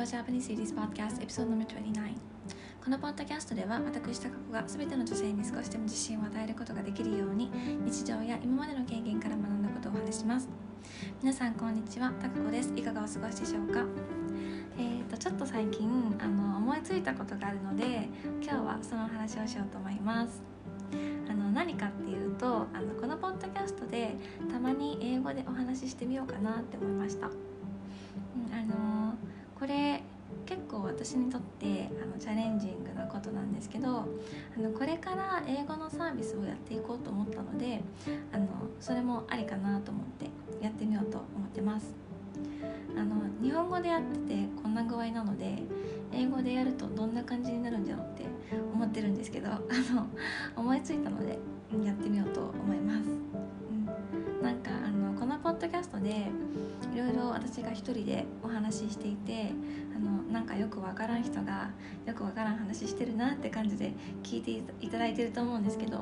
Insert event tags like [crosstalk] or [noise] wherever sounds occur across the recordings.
Hello Japanese Series Podcast Episode No.29 このポッドキャストでは私高子が全ての女性に少しでも自信を与えることができるように日常や今までの経験から学んだことをお話します。皆さんこんにちは。高子です。いかがお過ごしでしょうか？えーとちょっと最近あの思いついたことがあるので今日はその話をしようと思います。あの何かっていうとあのこのポッドキャストでたまに英語でお話ししてみようかなって思いました、うん、あのこれ結構私にとってあのチャレンジングなことなんですけどあのこれから英語のサービスをやっていこうと思ったのであのそれもありかなと思ってやってみようと思ってます。あの日本語でやっててこんな具合なので英語でやるとどんな感じになるんだろうって思ってるんですけどあの思いついたのでやってみようと思います、ドキャストでいろいろ私が一人でお話ししていてあのなんかよくわからん人がよくわからん話してるなって感じで聞いていただいてると思うんですけどあ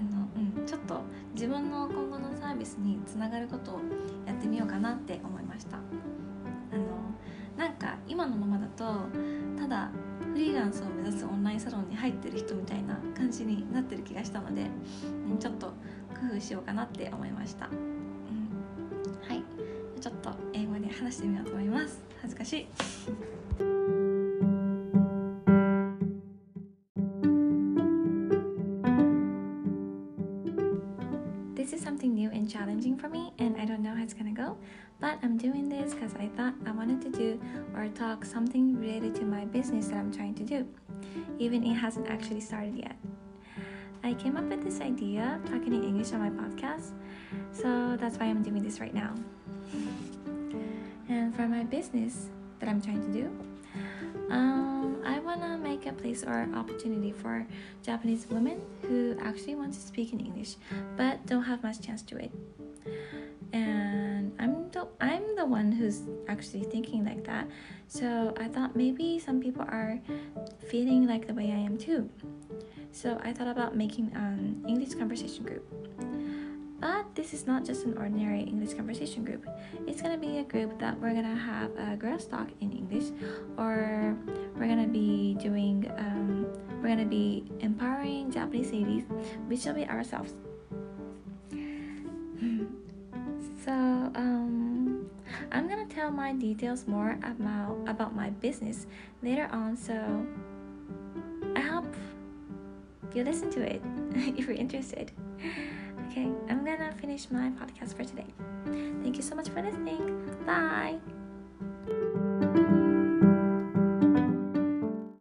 の、うん、ちょっと自分の今後のサービスにつながることをやってみようかなって思いました。あのなんか今のままだとただフリーランスを目指すオンラインサロンに入ってる人みたいな感じになってる気がしたので、うん、ちょっと工夫しようかなって思いました、うん、はいちょっと英語で話してみようと思います恥ずかしい This is something new and challenging for me, and I don't know how it's gonna go. But I'm doing this because I thought I wanted to do or talk something related to my business that I'm trying to do, even it hasn't actually started yet. I came up with this idea talking in English on my podcast, so that's why I'm doing this right now. And for my business that I'm trying to do, um, I wanna make a place or opportunity for Japanese women who actually want to speak in English but don't have much chance to it. One who's actually thinking like that. So I thought maybe some people are feeling like the way I am too. So I thought about making an English conversation group. But this is not just an ordinary English conversation group. It's gonna be a group that we're gonna have a girls talk in English, or we're gonna be doing, um, we're gonna be empowering Japanese ladies, which will be ourselves. [laughs] so, um, I'm gonna tell my details more about about my business later on. So, I hope you listen to it [laughs] if you're interested. Okay, I'm gonna finish my podcast for today. Thank you so much for listening. Bye.